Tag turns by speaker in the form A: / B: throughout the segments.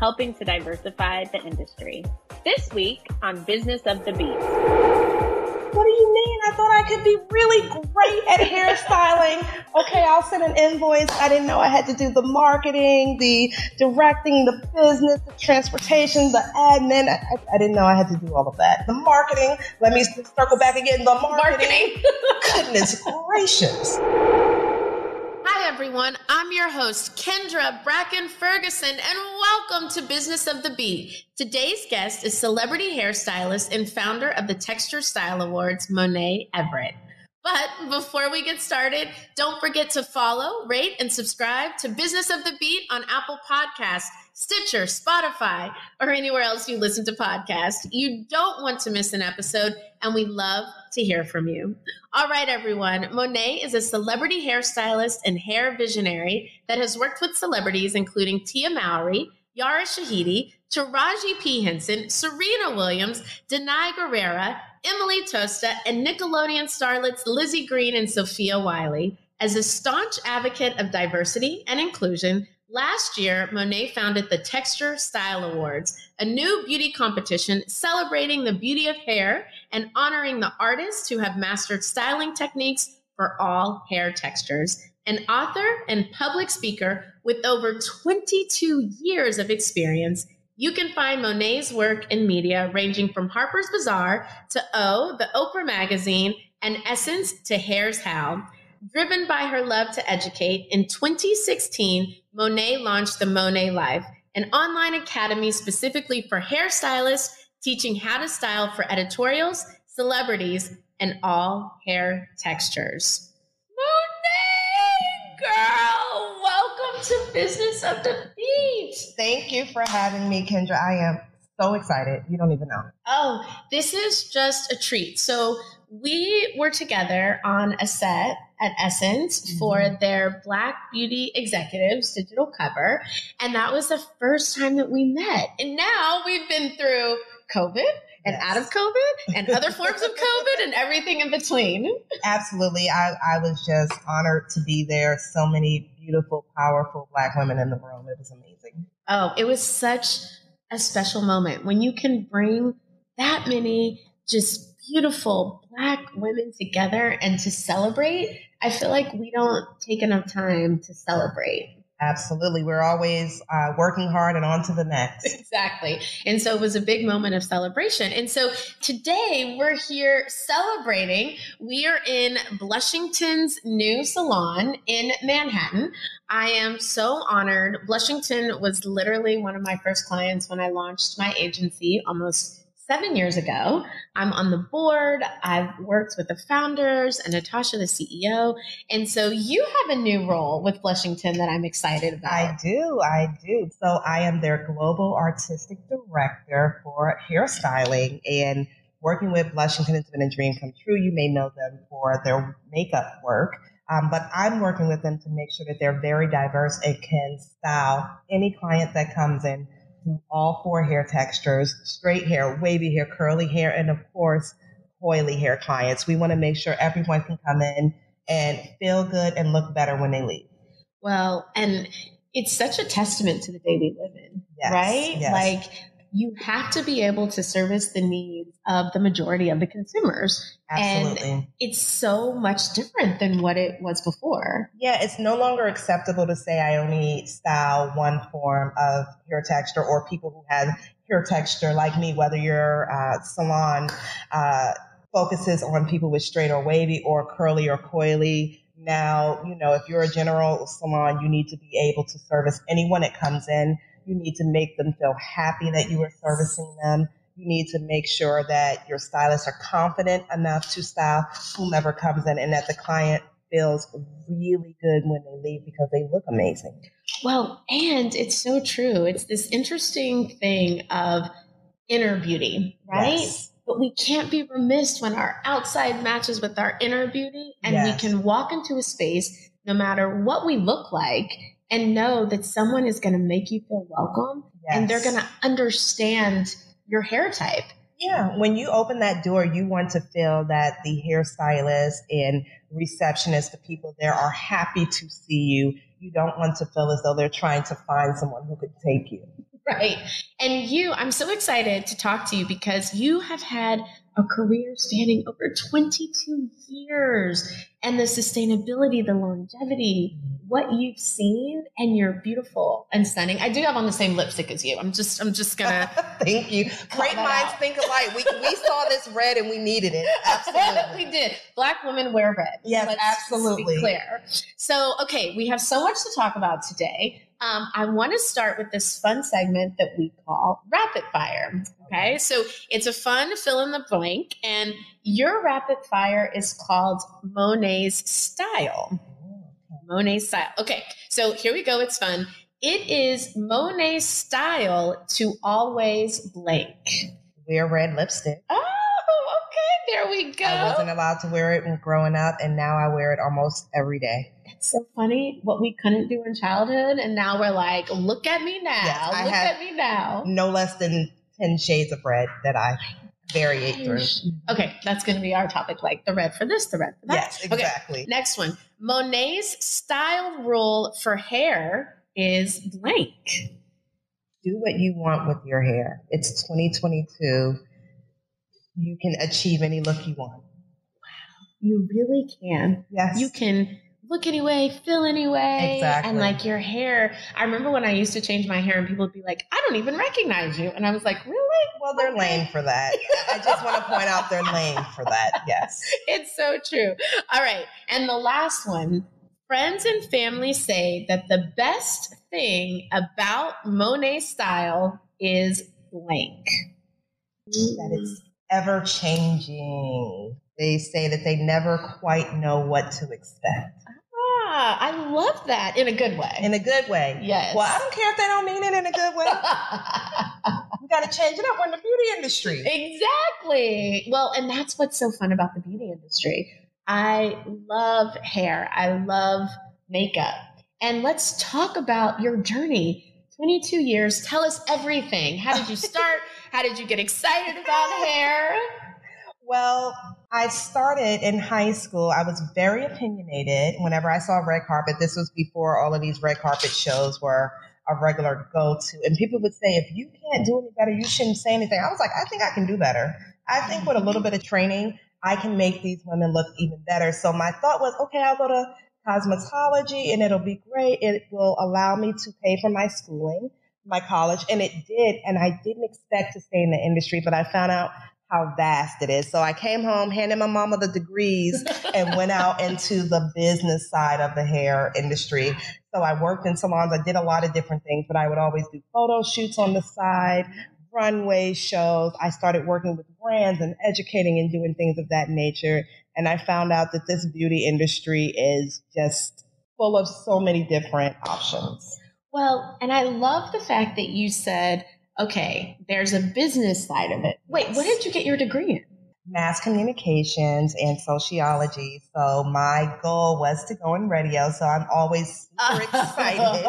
A: helping to diversify the industry. This week on Business of the Beat.
B: What do you mean? I thought I could be really great at hairstyling. Okay, I'll send an invoice. I didn't know I had to do the marketing, the directing, the business, the transportation, the admin. I, I didn't know I had to do all of that. The marketing. Let me circle back again. The marketing. marketing. Goodness gracious.
C: Everyone. I'm your host, Kendra Bracken Ferguson, and welcome to Business of the Beat. Today's guest is celebrity hairstylist and founder of the Texture Style Awards, Monaè Everett. But before we get started, don't forget to follow, rate, and subscribe to Business of the Beat on Apple Podcasts, Stitcher, Spotify, or anywhere else you listen to podcasts. You don't want to miss an episode, and we love to hear from you. All right, everyone. Monaè is a celebrity hairstylist and hair visionary that has worked with celebrities including Tia Mowry, Yara Shahidi, Taraji P. Henson, Serena Williams, Danai Gurira, Emily Tosta, and Nickelodeon starlets Lizzy Greene and Sophia Wiley. As a staunch advocate of diversity and inclusion, Last year, Monaè founded the Texture Style Awards, a new beauty competition celebrating the beauty of hair and honoring the artists who have mastered styling techniques for all hair textures. An author and public speaker with over 22 years of experience, you can find Monaè's work in media ranging from Harper's Bazaar to O, the Oprah Magazine, and Essence to Hair's How. Driven by her love to educate, in 2016, Monaè launched the Monaè Life, an online academy specifically for hairstylists, teaching how to style for editorials, celebrities, and all hair textures. Monaè, girl, welcome to Business of the Beat.
B: Thank you for having me, Kendra. I am so excited. You don't even know.
C: Oh, this is just a treat. So, we were together on a set at Essence mm-hmm. for their Black Beauty Executives digital cover. And that was the first time that we met. And now we've been through COVID and yes. out of COVID and other forms of COVID and everything in between.
B: Absolutely. I, I was just honored to be there. So many beautiful, powerful Black women in the room. It was amazing.
C: Oh, it was such a special moment when you can bring that many just beautiful black women together and to celebrate, I feel like we don't take enough time to celebrate.
B: Absolutely. We're always uh, working hard and on to the next.
C: Exactly. And so it was a big moment of celebration. And so today we're here celebrating. We are in Blushington's new salon in Manhattan. I am so honored. Blushington was literally one of my first clients when I launched my agency almost seven years ago. I'm on the board. I've worked with the founders and Natasha, the CEO. And so you have a new role with Blushington that I'm excited about.
B: I do. I do. So I am their global artistic director for hairstyling and working with Blushington has been a dream come true. You may know them for their makeup work. Um, but I'm working with them to make sure that they're very diverse and can style any client that comes in all four hair textures straight hair, wavy hair, curly hair, and of course, coily hair clients. We want to make sure everyone can come in and feel good and look better when they leave.
C: Well, and it's such a testament to the day we live in, yes, right? Yes. Like you have to be able to service the needs of the majority of the consumers. Absolutely. And it's so much different than what it was before.
B: Yeah, it's no longer acceptable to say I only style one form of hair texture or people who have hair texture like me, whether your uh, salon uh, focuses on people with straight or wavy or curly or coily. Now, you know, if you're a general salon, you need to be able to service anyone that comes in you need to make them feel happy that you are servicing them. You need to make sure that your stylists are confident enough to style whomever comes in and that the client feels really good when they leave because they look amazing.
C: Well, and it's so true. It's this interesting thing of inner beauty, right?
B: Yes.
C: But we can't be remiss when our outside matches with our inner beauty and we can walk into a space no matter what we look like and know that someone is going to make you feel welcome and they're going to understand your hair type.
B: Yeah, when you open that door, you want to feel that the hairstylist and receptionist, the people there are happy to see you. You don't want to feel as though they're trying to find someone who could take you.
C: Right. And you, I'm so excited to talk to you because you have had a career spanning over 22 years and the sustainability, the longevity, what you've seen, and you're beautiful and stunning. I do have on the same lipstick as you. I'm just, I'm just gonna.
B: Thank you. Great minds think alike. We, we saw this red and we needed it. Absolutely.
C: we did. Black women wear red.
B: Yes,
C: Let's
B: absolutely.
C: Be clear. So, okay, we have so much to talk about today. Um, I want to start with this fun segment that we call rapid fire. Okay, so it's a fun fill in the blank, and your rapid fire is called Monaè's style. Monaè's style. Okay, so here we go. It's fun. It is Monaè's style to always blank.
B: Wear red lipstick.
C: Oh. There we go.
B: I wasn't allowed to wear it when growing up, and now I wear it almost every day.
C: It's so funny what we couldn't do in childhood, and now we're like, look at me now.
B: Yes,
C: look at me now.
B: No less than 10 shades of red that I variate through.
C: Okay, that's going to be our topic, like the red for this, the red for that.
B: Yes,
C: Okay,
B: exactly.
C: next one. Monaè's style rule for hair is blank.
B: do what you want with your hair. It's 2022. You can achieve any look you want.
C: Wow, you really can.
B: Yes.
C: You can look anyway, feel anyway.
B: Exactly.
C: And like your hair. I remember when I used to change my hair and people would be like, I don't even recognize you. And I was like, really?
B: well, they're lame for that. I just want to point out they're lame for that. Yes.
C: It's so true. All right. And the last one friends and family say that the best thing about Monaè style is blank.
B: That it's ever changing. They say that they never quite know what to expect
C: Ah, I love that in a good way.
B: in a good way.
C: Yes.
B: Well, I don't care if they don't mean it in a good way. We got to change it up. We're in the beauty industry.
C: exactly. Well, and that's what's so fun about the beauty industry. I love hair. I love makeup. And let's talk about your journey. 22 years. Tell us everything. How did you start? How did you get excited about hair?
B: Well, I started in high school. I was very opinionated whenever I saw red carpet. This was before all of these red carpet shows were a regular go to. And people would say, if you can't do any better, you shouldn't say anything. I was like, I think I can do better. I think with a little bit of training, I can make these women look even better. So my thought was, okay, I'll go to cosmetology and it'll be great. It will allow me to pay for my schooling, my college. And it did. And I didn't expect to stay in the industry, but I found out how vast it is. So I came home, handed my mama the degrees, and went out into the business side of the hair industry. So I worked in salons. I did a lot of different things, but I would always do photo shoots on the side, runway shows. I started working with brands and educating and doing things of that nature. And I found out that this beauty industry is just full of so many different options.
C: Well, and I love the fact that you said, okay, there's a business side of it. Wait, what did you get your degree in?
B: mass communications and sociology. So my goal was to go in radio. So I'm always super excited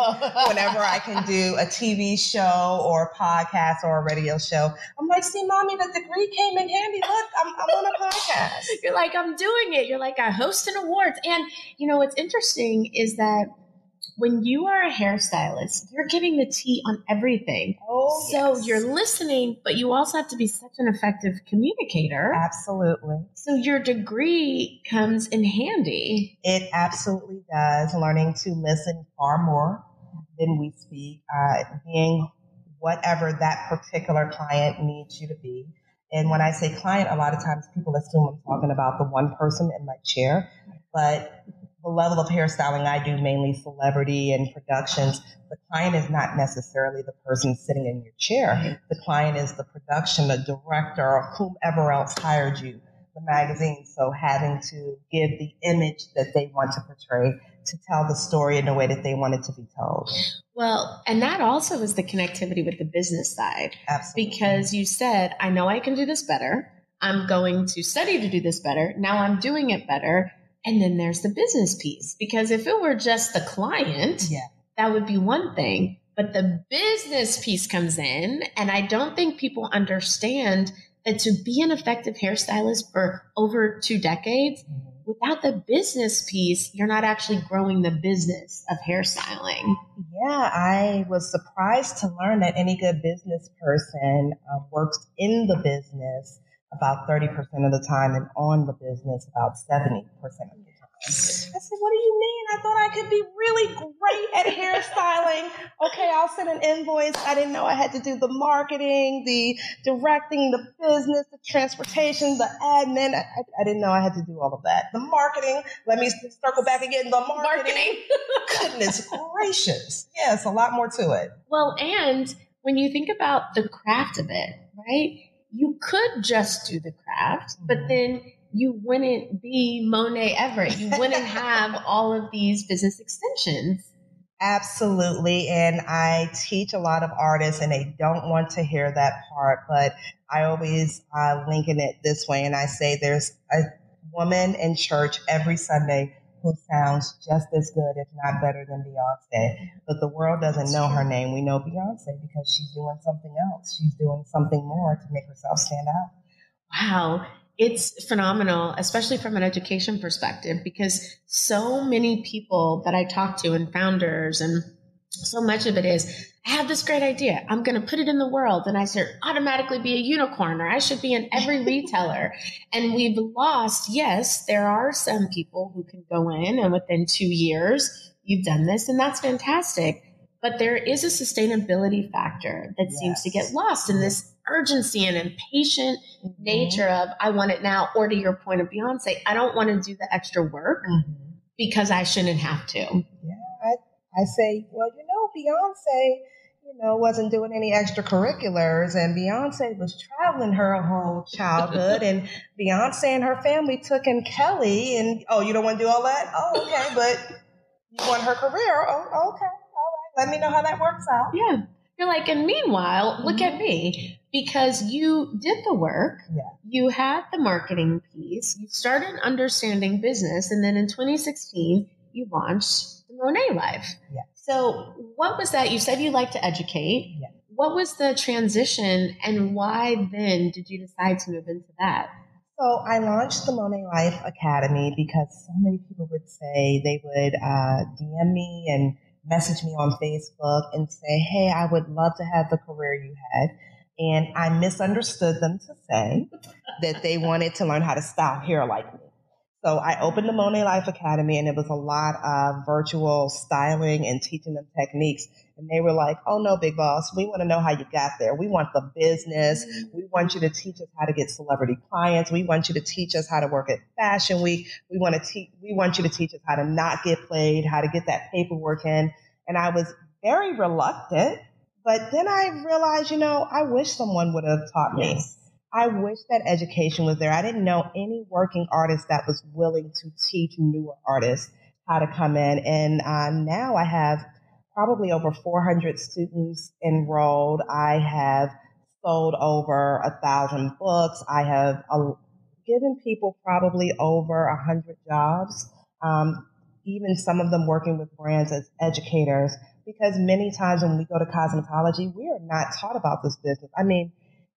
B: whenever I can do a TV show or a podcast or a radio show. I'm like, see, mommy, the degree came in handy. Look, I'm, I'm on a podcast.
C: You're like, I'm doing it. You're like, I host an awards. And, you know, what's interesting is that when you are a hairstylist, you're giving the tea on everything.
B: Oh,
C: so
B: yes.
C: you're listening, but you also have to be such an effective communicator.
B: Absolutely.
C: So your degree comes in handy.
B: It absolutely does. Learning to listen far more than we speak, uh, being whatever that particular client needs you to be. And when I say client, a lot of times people assume I'm talking about the one person in my chair, but the level of hairstyling I do, mainly celebrity and productions, the client is not necessarily the person sitting in your chair. The client is the production, the director, or whomever else hired you the magazine. So having to give the image that they want to portray to tell the story in the way that they want it to be told.
C: Well, and that also is the connectivity with the business side.
B: Absolutely.
C: Because you said, I know I can do this better. I'm going to study to do this better. Now I'm doing it better. And then there's the business piece. Because if it were just the client,
B: yeah.
C: that would be one thing. But the business piece comes in, and I don't think people understand that to be an effective hairstylist for over two decades, mm-hmm. without the business piece, you're not actually growing the business of hairstyling.
B: Yeah, I was surprised to learn that any good business person uh, works in the business about 30% of the time and on the business about 70% of the time. I said, What do you mean? I thought I could be really great at hairstyling. Okay, I'll send an invoice. I didn't know I had to do the marketing, the directing, the business, the transportation, the admin. I, I didn't know I had to do all of that. The marketing. Let me circle back again. The marketing. marketing. Goodness gracious. Yes, a lot more to it.
C: Well, and when you think about the craft of it, right? You could just do the craft, but mm-hmm. then you wouldn't be Monaè Everett. You wouldn't have all of these business extensions.
B: Absolutely. And I teach a lot of artists and they don't want to hear that part, but I always uh, linking it this way. And I say there's a woman in church every Sunday who sounds just as good, if not better than Beyonce. But the world doesn't know her name. We know Beyonce because she's doing something else. She's doing something more to make herself stand out.
C: Wow it's phenomenal, especially from an education perspective, because so many people that I talk to and founders and so much of it is, I have this great idea. I'm going to put it in the world and I should automatically be a unicorn or I should be in every retailer. And we've lost, yes, there are some people who can go in and within two years, you've done this and that's fantastic. But there is a sustainability factor that yes. seems to get lost in this urgency and impatient mm-hmm. nature of I want it now, or to your point of Beyonce, I don't want to do the extra work mm-hmm. because I shouldn't have to.
B: Yeah, I, I say, well, you know, Beyonce, you know, wasn't doing any extracurriculars, and Beyonce was traveling her whole childhood, and Beyonce and her family took in Kelly, and oh, you don't want to do all that? Oh, okay, but you want her career? Oh, okay, all right. Let me know how that works out.
C: Yeah. You're like, and meanwhile, look mm-hmm. at me because you did the work.
B: Yeah.
C: You had the marketing piece. You started understanding business. And then in 2016, you launched the Monaè Life.
B: Yeah.
C: So, what was that? You said you like to educate.
B: Yeah.
C: What was the transition and why then did you decide to move into that?
B: So I launched the Monaè Life Academy because so many people would say they would uh, DM me and message me on Facebook and say, Hey, I would love to have the career you had. And I misunderstood them to say that they wanted to learn how to style hair like me. So I opened the Monaè Life Academy and it was a lot of virtual styling and teaching them techniques. And they were like, oh no, big boss, we want to know how you got there. We want the business. We want you to teach us how to get celebrity clients. We want you to teach us how to work at Fashion Week. We want to teach, we want you to teach us how to not get played, how to get that paperwork in. And I was very reluctant, but then I realized, you know, I wish someone would have taught me. I wish that education was there. I didn't know any working artist that was willing to teach newer artists how to come in. And uh, now I have probably over 400 students enrolled. I have sold over a thousand books. I have uh, given people probably over a hundred jobs. Um, even some of them working with brands as educators, because many times when we go to cosmetology, we are not taught about this business. I mean,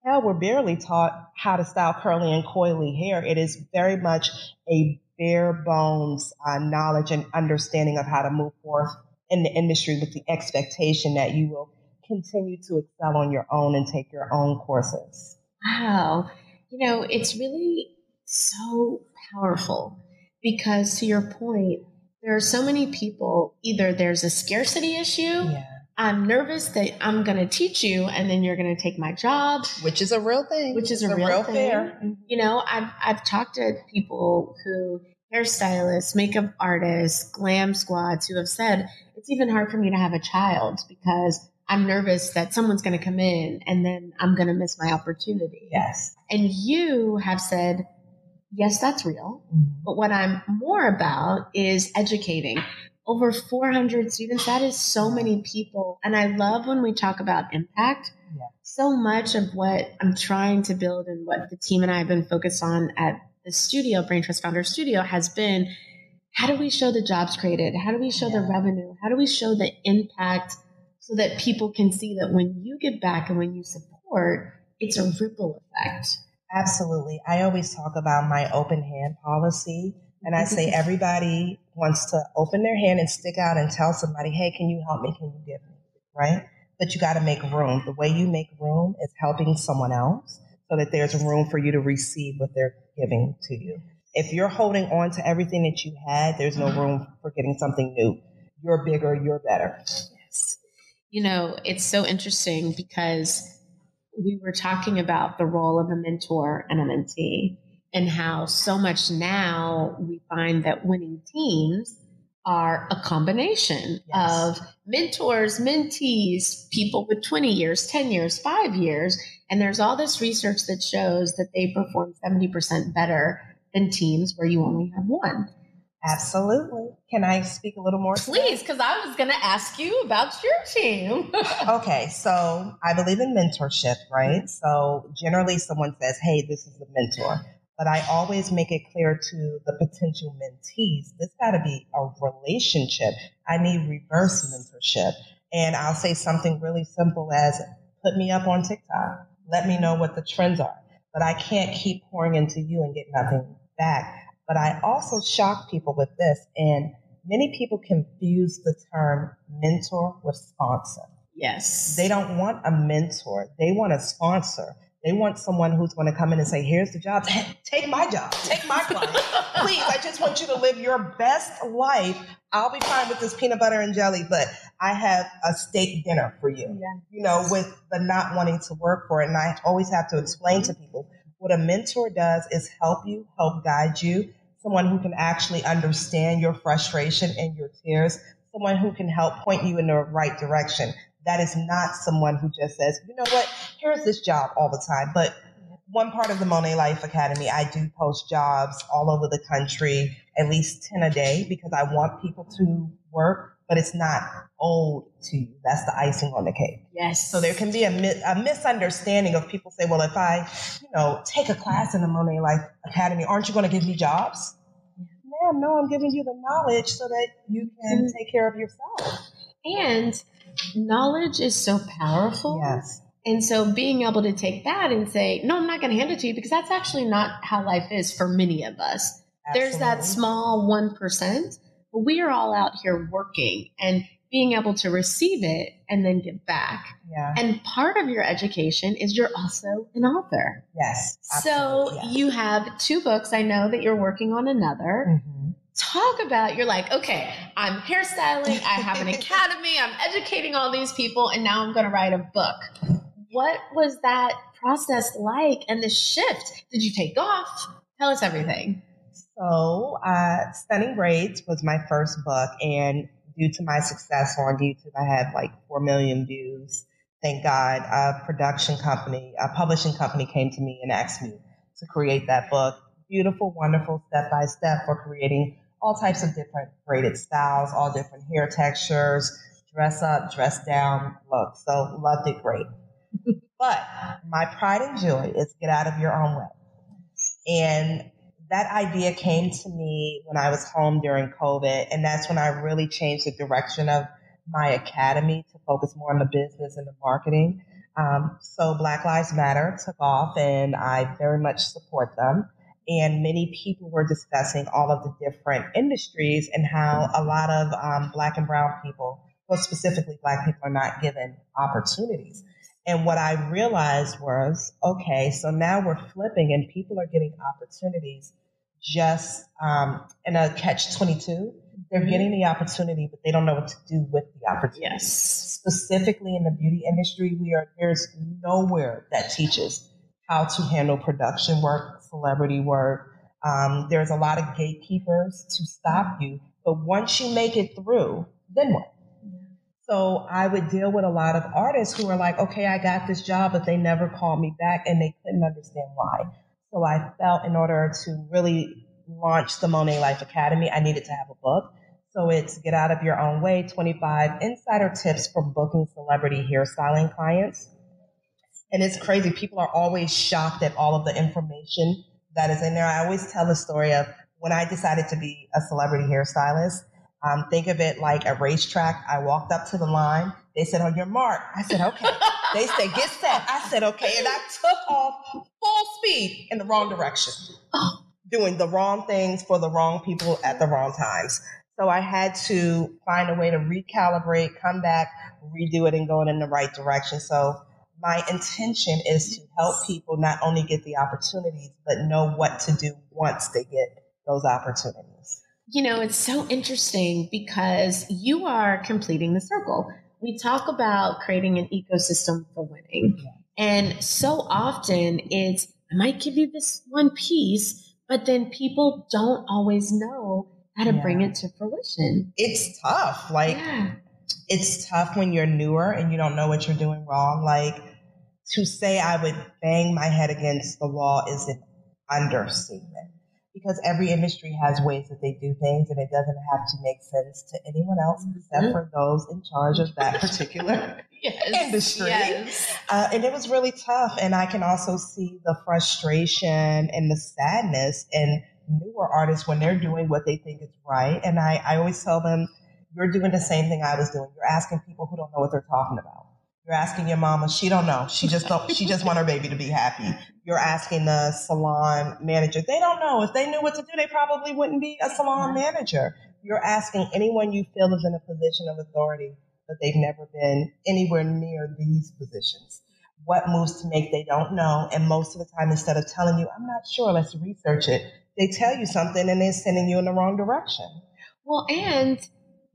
B: hell, we're barely taught how to style curly and coily hair. It is very much a bare bones uh, knowledge and understanding of how to move forth in the industry with the expectation that you will continue to excel on your own and take your own courses.
C: Wow. You know, it's really so powerful because to your point, there are so many people, either there's a scarcity issue.
B: Yeah.
C: I'm nervous that I'm going to teach you and then you're going to take my job.
B: Which is a real thing.
C: Which is a, a, real, real thing. Fair. You know, I've, I've talked to people who, hairstylists, makeup artists, glam squads who have said, it's even hard for me to have a child because I'm nervous that someone's going to come in and then I'm going to miss my opportunity.
B: Yes.
C: And you have said, yes, that's real. Mm-hmm. But what I'm more about is educating. Over 400 students, that is so many people. And I love when we talk about impact. Yeah. So much of what I'm trying to build and what the team and I have been focused on at the studio, Brain Trust Founder Studio, has been how do we show the jobs created? How do we show yeah. the revenue? How do we show the impact so that people can see that when you give back and when you support, it's a ripple effect?
B: Absolutely. I always talk about my open hand policy. And I say everybody wants to open their hand and stick out and tell somebody, hey, can you help me? Can you give me? Right? But you got to make room. The way you make room is helping someone else so that there's room for you to receive what they're giving to you. If you're holding on to everything that you had, there's no room for getting something new. You're bigger, you're better. Yes.
C: You know, it's so interesting because we were talking about the role of a mentor and a mentee and how so much now we find that winning teams are a combination yes. of mentors, mentees, people with 20 years, 10 years, five years. And there's all this research that shows that they perform 70% better than teams where you only have one.
B: Absolutely. Can I speak a little more?
C: Please, because I was going to ask you about your team.
B: okay, so I believe in mentorship, right? Mm-hmm. So generally, someone says, hey, this is a mentor. But I always make it clear to the potential mentees this got to be a relationship. I need reverse mentorship. And I'll say something really simple as put me up on TikTok. Let me know what the trends are. But I can't keep pouring into you and get nothing back. But I also shock people with this, and many people confuse the term mentor with sponsor.
C: Yes.
B: They don't want a mentor, they want a sponsor. They want someone who's going to come in and say, here's the job. Take my job. Take my client. Please, I just want you to live your best life. I'll be fine with this peanut butter and jelly, but I have a steak dinner for you. Yeah. You know, with the not wanting to work for it. And I always have to explain to people what a mentor does is help you, help guide you, someone who can actually understand your frustration and your tears, someone who can help point you in the right direction. That is not someone who just says, you know what, here's this job all the time. But one part of the Monaè Life Academy, I do post jobs all over the country, at least 10 a day, because I want people to work, but it's not old to you. That's the icing on the cake.
C: Yes.
B: So there can be a, a misunderstanding of people say, well, if I, you know, take a class in the Monaè Life Academy, aren't you going to give me jobs? Ma'am, no, I'm giving you the knowledge so that you can mm-hmm. take care of yourself.
C: And knowledge is so powerful.
B: Yes.
C: And so being able to take that and say, no, I'm not going to hand it to you because that's actually not how life is for many of us. Absolutely. There's that small 1%, but we are all out here working and being able to receive it and then give back.
B: Yeah.
C: And part of your education is you're also an author.
B: Yes.
C: So yes. you have two books. I know that you're working on another. Mm-hmm talk about you're like okay i'm hairstyling i have an academy i'm educating all these people and now i'm going to write a book. What was that process like and the shift? Did you take off? Tell us everything.
B: So uh, stunning braids was my first book and due to my success on youtube i had like 4 million views. Thank god a production company a publishing company came to me and asked me to create that book. Beautiful wonderful step by step for creating all types of different braided styles, all different hair textures, dress up, dress down look. So loved it great. but my pride and joy is get out of your own way. And that idea came to me when I was home during COVID. And that's when I really changed the direction of my academy to focus more on the business and the marketing. Um, so Black Lives Matter took off and I very much support them and many people were discussing all of the different industries and how a lot of um, black and brown people, well, specifically black people, are not given opportunities. And what I realized was, okay, so now we're flipping and people are getting opportunities just um, in a catch 22. They're mm-hmm. getting the opportunity, but they don't know what to do with the opportunity.
C: Yes.
B: Specifically in the beauty industry, we are there's nowhere that teaches how to handle production work, celebrity work. Um, there's a lot of gatekeepers to stop you. But once you make it through, then what? So I would deal with a lot of artists who are like, okay, I got this job, but they never called me back and they couldn't understand why. So I felt in order to really launch the Monaè Life Academy, I needed to have a book. So it's Get Out of Your Own Way 25 Insider Tips for Booking Celebrity Hairstyling Clients. And it's crazy. People are always shocked at all of the information that is in there. I always tell the story of when I decided to be a celebrity hairstylist. Um, think of it like a racetrack. I walked up to the line. They said, on your mark. I said, okay. they said, get set. I said, okay. And I took off full speed in the wrong direction, doing the wrong things for the wrong people at the wrong times. So I had to find a way to recalibrate, come back, redo it, and go in the right direction. So my intention is to help people not only get the opportunities, but know what to do once they get those opportunities.
C: You know, it's so interesting because you are completing the circle. We talk about creating an ecosystem for winning. And so often it's, I might give you this one piece, but then people don't always know how to yeah. bring it to fruition.
B: It's tough. Like, yeah. it's tough when you're newer and you don't know what you're doing wrong. Like, to say I would bang my head against the wall is an understatement because every industry has ways that they do things and it doesn't have to make sense to anyone else mm-hmm. except for those in charge of that particular yes, industry. Yes. Uh, and it was really tough. And I can also see the frustration and the sadness in newer artists when they're doing what they think is right. And I, I always tell them, you're doing the same thing I was doing. You're asking people who don't know what they're talking about. You're asking your mama, she don't know. She just don't, she just want her baby to be happy. You're asking the salon manager. They don't know. If they knew what to do, they probably wouldn't be a salon manager. You're asking anyone you feel is in a position of authority, but they've never been anywhere near these positions. What moves to make they don't know. And most of the time, instead of telling you, I'm not sure, let's research it, they tell you something and they're sending you in the wrong direction.
C: Well, and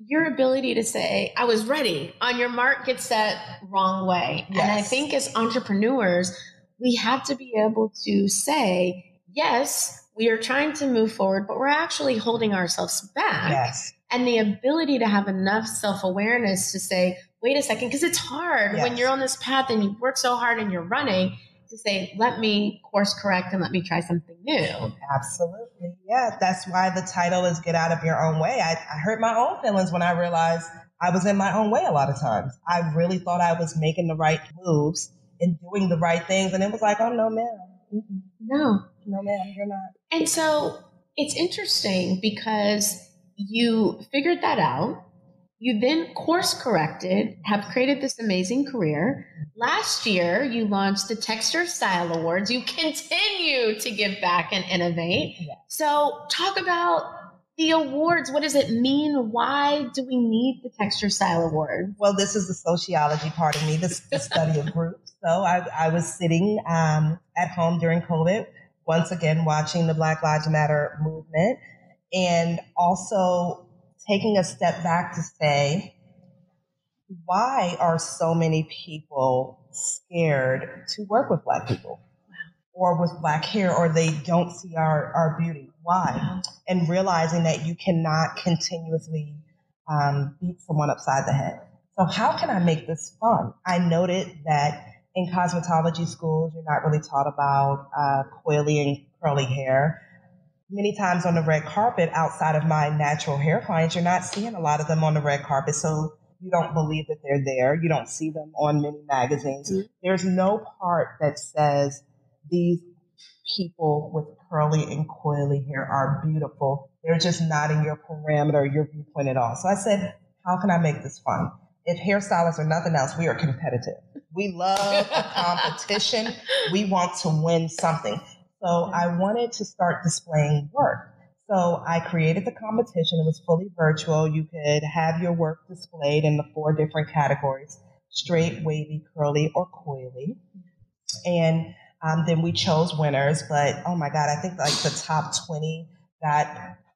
C: your ability to say, I was ready on your mark get set wrong way. Yes. And I think as entrepreneurs, we have to be able to say, yes, we are trying to move forward, but we're actually holding ourselves back.
B: Yes.
C: And the ability to have enough self awareness to say, wait a second, because it's hard yes. when you're on this path and you work so hard and you're running to say, let me course correct and let me try something new.
B: Absolutely. Yeah. That's why the title is Get Out of Your Own Way. I, I hurt my own feelings when I realized I was in my own way a lot of times. I really thought I was making the right moves and doing the right things. And it was like, oh, no, ma'am.
C: Mm-mm. No.
B: No, ma'am, you're not.
C: And so it's interesting because you figured that out you then course corrected, have created this amazing career. Last year, you launched the Texture Style Awards. You continue to give back and innovate. So, talk about the awards. What does it mean? Why do we need the Texture Style Award?
B: Well, this is the sociology part of me, the, the study of groups. So, I, I was sitting um, at home during COVID, once again watching the Black Lives Matter movement, and also taking a step back to say, why are so many people scared to work with Black people or with Black hair, or they don't see our, our beauty? Why? And realizing that you cannot continuously um, beat someone upside the head. So, how can I make this fun? I noted that in cosmetology schools, you're not really taught about uh, coily and curly hair many times on the red carpet outside of my natural hair clients, you're not seeing a lot of them on the red carpet. So you don't believe that they're there. You don't see them on many magazines. Mm-hmm. There's no part that says these people with curly and coily hair are beautiful. They're just not in your parameter, your viewpoint at all. So I said, how can I make this fun? If hairstylists are nothing else, we are competitive. We love competition. we want to win something. So I wanted to start displaying work. So I created the competition. It was fully virtual. You could have your work displayed in the four different categories straight, wavy, curly, or coily. And um, then we chose winners. But oh my God, I think like the top 20 got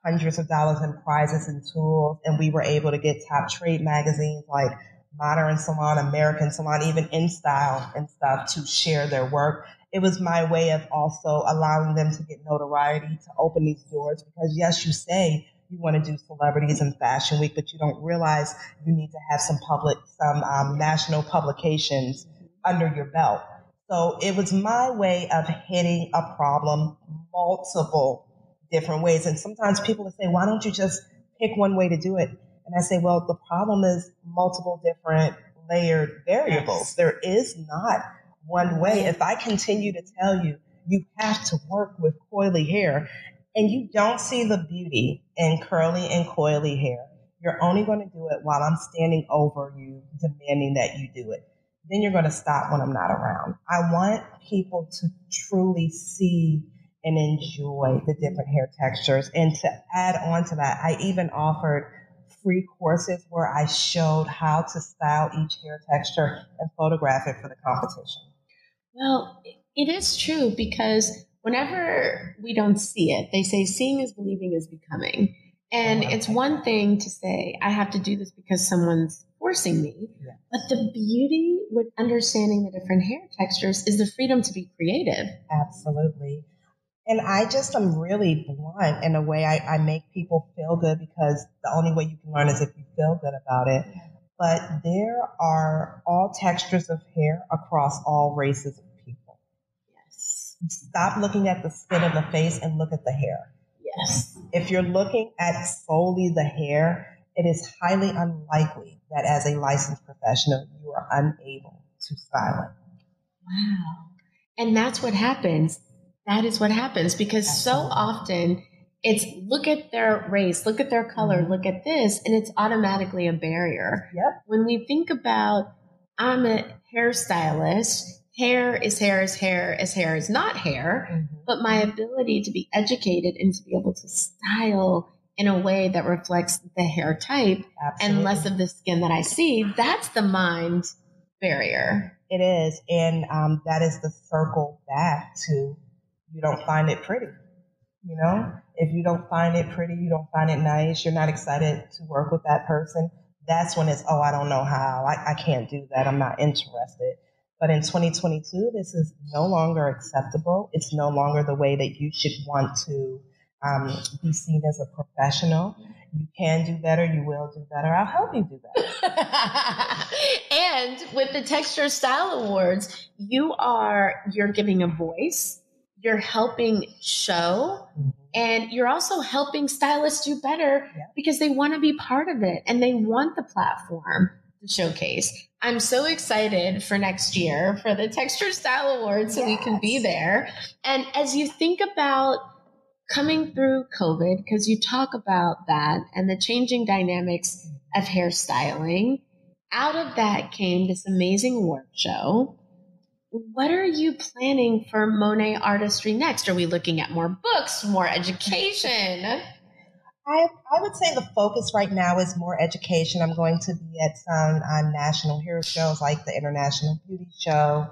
B: hundreds of dollars in prizes and tools. And we were able to get top trade magazines like Modern Salon, American Salon, even InStyle and stuff to share their work it was my way of also allowing them to get notoriety to open these doors because yes you say you want to do celebrities and fashion week but you don't realize you need to have some public some um, national publications under your belt So it was my way of hitting a problem multiple different ways. And sometimes people would say, why don't you just pick one way to do it? And I say, well, the problem is multiple different layered variables. Yes. There is not one way. If I continue to tell you, you have to work with coily hair and you don't see the beauty in curly and coily hair, you're only going to do it while I'm standing over you, demanding that you do it. Then you're going to stop when I'm not around. I want people to truly see and enjoy the different hair textures. And to add on to that, I even offered free courses where I showed how to style each hair texture and photograph it for the competition.
C: Well, it is true because whenever we don't see it, they say seeing is believing is becoming. And oh, it's one thing to say, I have to do this because someone's forcing me. Yeah. But the beauty with understanding the different hair textures is the freedom to be creative.
B: Absolutely. And I just am really blunt in a way I, I make people feel good because the only way you can learn is if you feel good about it. But there are all textures of hair across all races of people. Yes. Stop looking at the skin of the face and look at the hair.
C: Yes.
B: If you're looking at solely the hair, it is highly unlikely that as a licensed professional, you are unable to style it.
C: Wow. And that's what happens that is what happens because Absolutely. so often it's look at their race, look at their color, mm-hmm. look at this, and it's automatically a barrier.
B: Yep.
C: When we think about I'm a hairstylist, hair is hair is hair is hair is not hair, mm-hmm. but my ability to be educated and to be able to style in a way that reflects the hair type Absolutely. and less of the skin that I see, that's the mind barrier.
B: It is. And um, that is the circle back to you don't find it pretty. You know, if you don't find it pretty, you don't find it nice, you're not excited to work with that person, that's when it's, oh, I don't know how, I, I can't do that, I'm not interested. But in 2022, this is no longer acceptable. It's no longer the way that you should want to um, be seen as a professional. You can do better. You will do better. I'll help you do better.
C: and with the Texture Style Awards, you are you're giving a voice you're helping show mm-hmm. and you're also helping stylists do better yeah. because they want to be part of it and they want the platform to showcase. I'm so excited for next year for the Texture Style Awards so yes. we can be there. And as you think about coming through COVID, because you talk about that and the changing dynamics of hairstyling, out of that came this amazing award show what are you planning for Monaè Artistry next? Are we looking at more books, more education?
B: I, I would say the focus right now is more education. I'm going to be at some uh, national hero shows like the International Beauty Show.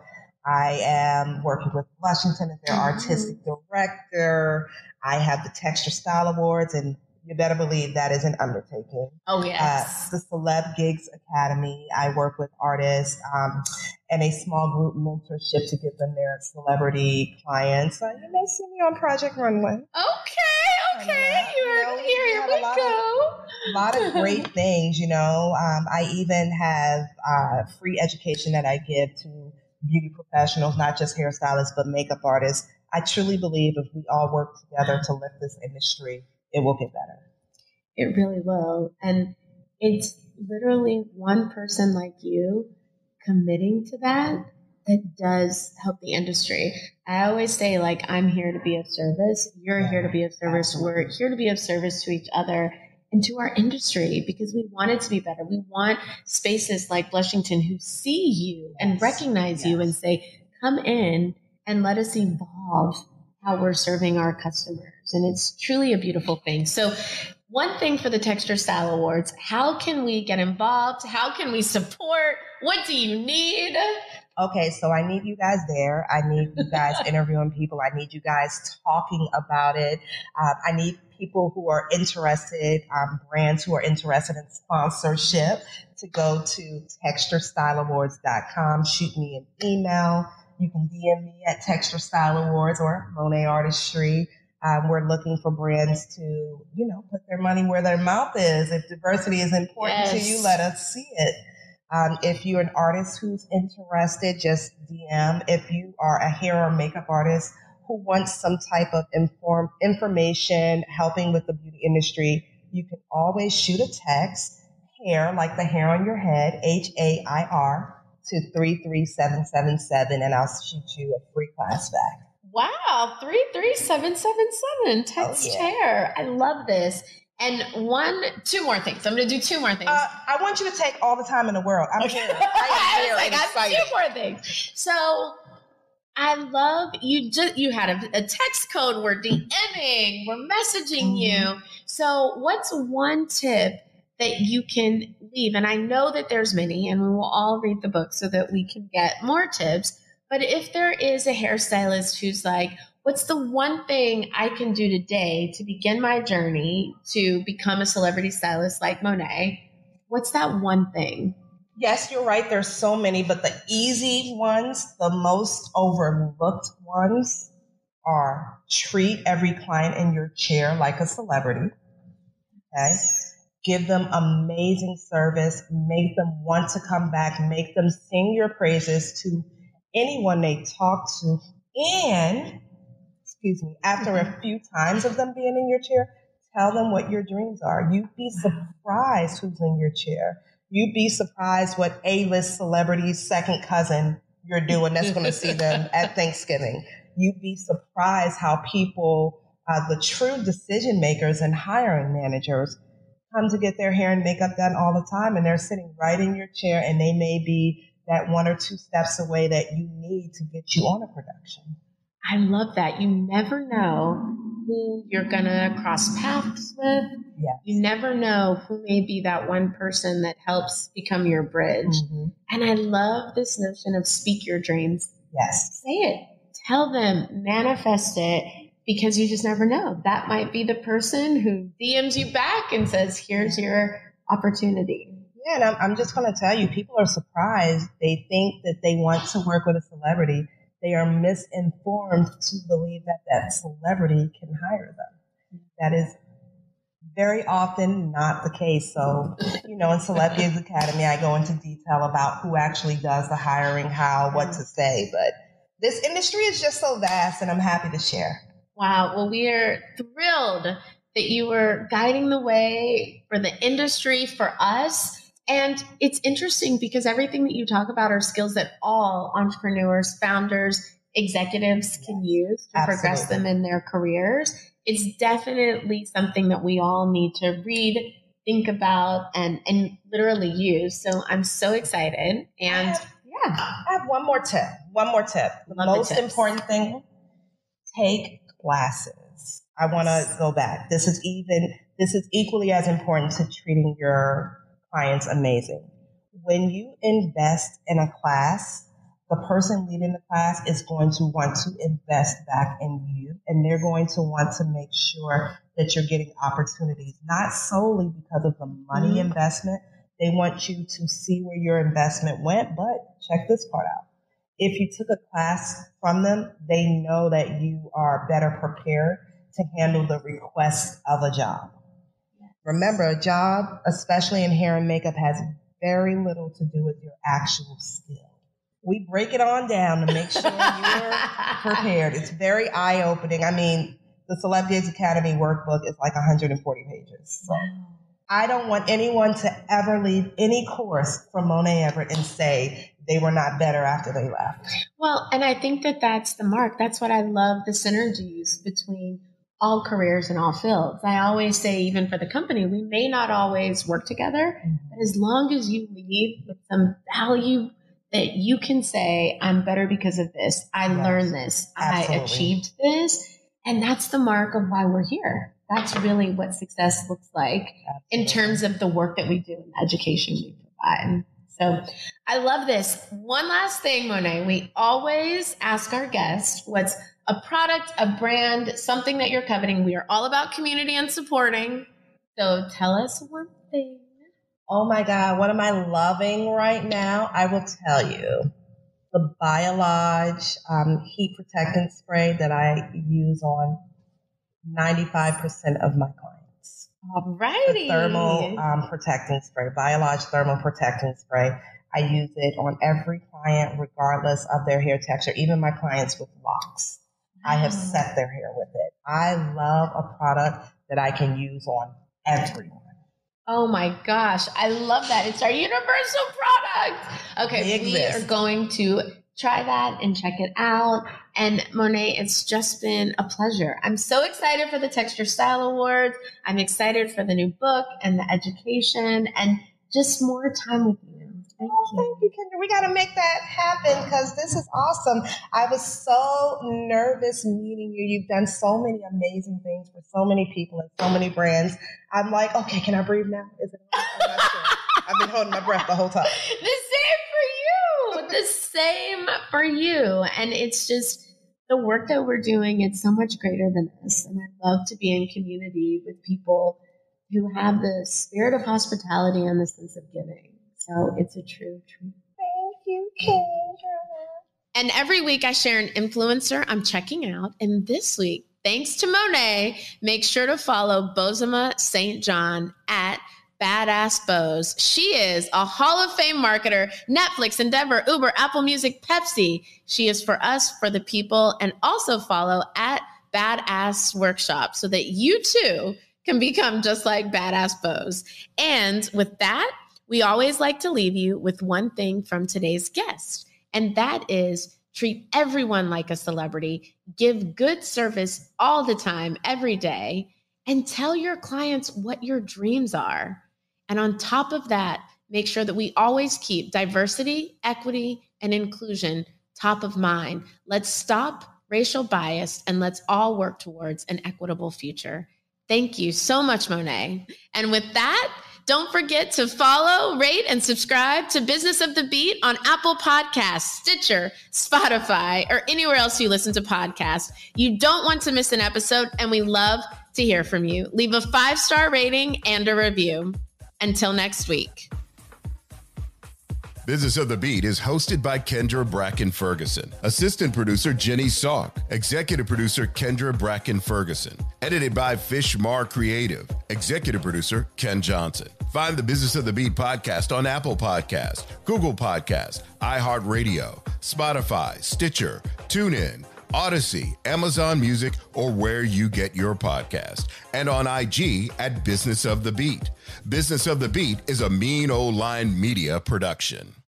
B: I am working with Blushington as their mm-hmm. artistic director. I have the Texture Style Awards and you better believe that is an undertaking.
C: Oh, yes.
B: Uh, the Celeb Gigs Academy, I work with artists um, and a small group mentorship to give them their celebrity clients. Uh, you may see me on Project Runway.
C: Okay, okay. You're you know, here, here we, we go.
B: Of, a lot of great things, you know. Um, I even have uh, free education that I give to beauty professionals, not just hairstylists, but makeup artists. I truly believe if we all work together to lift this industry, it will get better.
C: It really will. And it's literally one person like you committing to that that does help the industry. I always say, like, I'm here to be of service. You're here to be of service. We're here to be of service to each other and to our industry because we want it to be better. We want spaces like Blushington who see you and recognize yes. you and say, come in and let us evolve how we're serving our customers. And it's truly a beautiful thing. So, one thing for the Texture Style Awards how can we get involved? How can we support? What do you need?
B: Okay, so I need you guys there. I need you guys interviewing people. I need you guys talking about it. Um, I need people who are interested, um, brands who are interested in sponsorship, to go to texturestyleawards.com, shoot me an email. You can DM me at Texture Style Awards or Monaè Artistry. Um, we're looking for brands to, you know, put their money where their mouth is. If diversity is important yes. to you, let us see it. Um, if you're an artist who's interested, just DM. If you are a hair or makeup artist who wants some type of inform information helping with the beauty industry, you can always shoot a text, hair, like the hair on your head, H A I R, to 33777, and I'll shoot you a free class back.
C: Wow, 33777, text
B: Oh, yeah.
C: hair. I love this. And one, two more things. I'm going to do two more things.
B: Uh, I want you to take all the time in the world. I'm here. I am here
C: was like,
B: and
C: I have
B: excited.
C: two more things. So I love you. Just you had a, a text code. We're DMing. We're messaging
B: Mm-hmm.
C: you. So what's one tip that you can leave? And I know that there's many, and we will all read the book so that we can get more tips. But if there is a hairstylist who's like, what's the one thing I can do today to begin my journey to become a celebrity stylist like Monaè? What's that one thing?
B: Yes, you're right. There's so many, but the easy ones, the most overlooked ones are treat every client in your chair like a celebrity. Okay. Give them amazing service. Make them want to come back. Make them sing your praises to anyone they talk to. And, excuse me, after a few times of them being in your chair, tell them what your dreams are. You'd be surprised who's in your chair. You'd be surprised what A-list celebrity's second cousin you're doing that's going to see them at Thanksgiving. You'd be surprised how people, uh, the true decision makers and hiring managers, come to get their hair and makeup done all the time, and they're sitting right in your chair, and they may be that one or two steps away that you need to get you on a production.
C: I love that. You never know who you're going to cross paths with.
B: Yes.
C: You never know who may be that one person that helps become your bridge.
B: Mhm.
C: And I love this notion of speak your dreams.
B: Yes.
C: Say it, tell them, manifest it, because you just never know. That might be the person who DMs you back and says, here's your opportunity.
B: Yeah, and I'm, I'm just going to tell you, people are surprised. They think that they want to work with a celebrity. They are misinformed to believe that that celebrity can hire them. That is very often not the case. So, you know, in Celebrities Academy, I go into detail about who actually does the hiring, how, what to say. But this industry is just so vast, and I'm happy to share.
C: Wow. Well, we are thrilled that you were guiding the way for the industry, for us. And it's interesting because everything that you talk about are skills that all entrepreneurs, founders, executives can use to progress them in their careers. It's definitely something that we all need to read, think about, and, and literally use. So I'm so excited. And yeah,
B: I have one more tip. One more tip. The
C: Love
B: most
C: tips.
B: important thing take classes. I want to go back. This is even this is equally as important to treating your clients amazing. When you invest in a class, the person leading the class is going to want to invest back in you and they're going to want to make sure that you're getting opportunities, not solely because of the money
C: Mhm.
B: investment. They want you to see where your investment went, but check this part out. If you took a class from them, they know that you are better prepared to handle the request of a job. Remember, a job, especially in hair and makeup, has very little to do with your actual skill. We break it on down to make sure you're prepared. It's very eye opening. I mean, the Celebrities Academy workbook is like 140 pages. So I don't want anyone to ever leave any course from Monaè Everett and say they were not better after they left.
C: Well, and I think that that's the mark. That's what I love the synergies between all careers and all fields. I always say, even for the company, we may not always work together, but as long as you leave with some value that you can say, I'm better because of this, I
B: Yes.
C: learned this, I achieved this. And that's the mark of why we're here. That's really what success looks like in terms of the work that we do and the education we provide. So I love this. One last thing, Monaè. We always ask our guests what's a product, a brand, something that you're coveting. We are all about community and supporting. So tell us one thing.
B: Oh my God, what am I loving right now? I will tell you. The Biolage um, heat protectant spray that I use on 95% of my clients.
C: All
B: The
C: righty.
B: thermal um, protecting spray, Biolage thermal protecting spray. I use it on every client, regardless of their hair texture, even my clients with locks. I have mm. set their hair with it. I love a product that I can use on everyone.
C: Oh my gosh, I love that. It's our universal product. Okay, we are going to try that and check it out. And Monaè, it's just been a pleasure. I'm so excited for the Texture Style Awards. I'm excited for the new book and the education and just more time with you.
B: Thank oh, you. Thank you, Kendra. We got to make that happen because this is awesome. I was so nervous meeting you. You've done so many amazing things for so many people and so many brands. I'm like, okay, can I breathe now? Is it? I've been holding my breath the whole time.
C: The same for you. the same for you. And it's just the work that we're doing. It's so much greater than us. And I love to be in community with people who have the spirit of hospitality and the sense of giving. So it's a true truth.
B: Thank you, Kendra.
C: And every week I share an influencer I'm checking out. And this week, thanks to Monaè, make sure to follow Bozoma St. John at Badass Boz. She is a Hall of Fame marketer, Netflix, Endeavor, Uber, Apple Music, Pepsi. She is for us, for the people, and also follow at Badass Workshop so that you too can become just like Badass Boz. And with that, we always like to leave you with one thing from today's guest, and that is treat everyone like a celebrity, give good service all the time, every day, and tell your clients what your dreams are. And on top of that, make sure that we always keep diversity, equity, and inclusion top of mind. Let's stop racial bias and let's all work towards an equitable future. Thank you so much, Monaè. And with that, don't forget to follow, rate, and subscribe to Business of the Beat on Apple Podcasts, Stitcher, Spotify, or anywhere else you listen to podcasts. You don't want to miss an episode, and we love to hear from you. Leave a five star rating and a review. Until next week.
D: Business of the Beat is hosted by Kendra Bracken Ferguson, assistant producer Jenny Salk, executive producer Kendra Bracken Ferguson, edited by Fishmar Creative, executive producer Ken Johnson. Find the Business of the Beat podcast on Apple Podcast, Google Podcast, iHeartRadio, Spotify, Stitcher, TuneIn, Audacy, Amazon Music, or where you get your podcast, and on IG at Business of the Beat. Business of the Beat is a mean old line media production.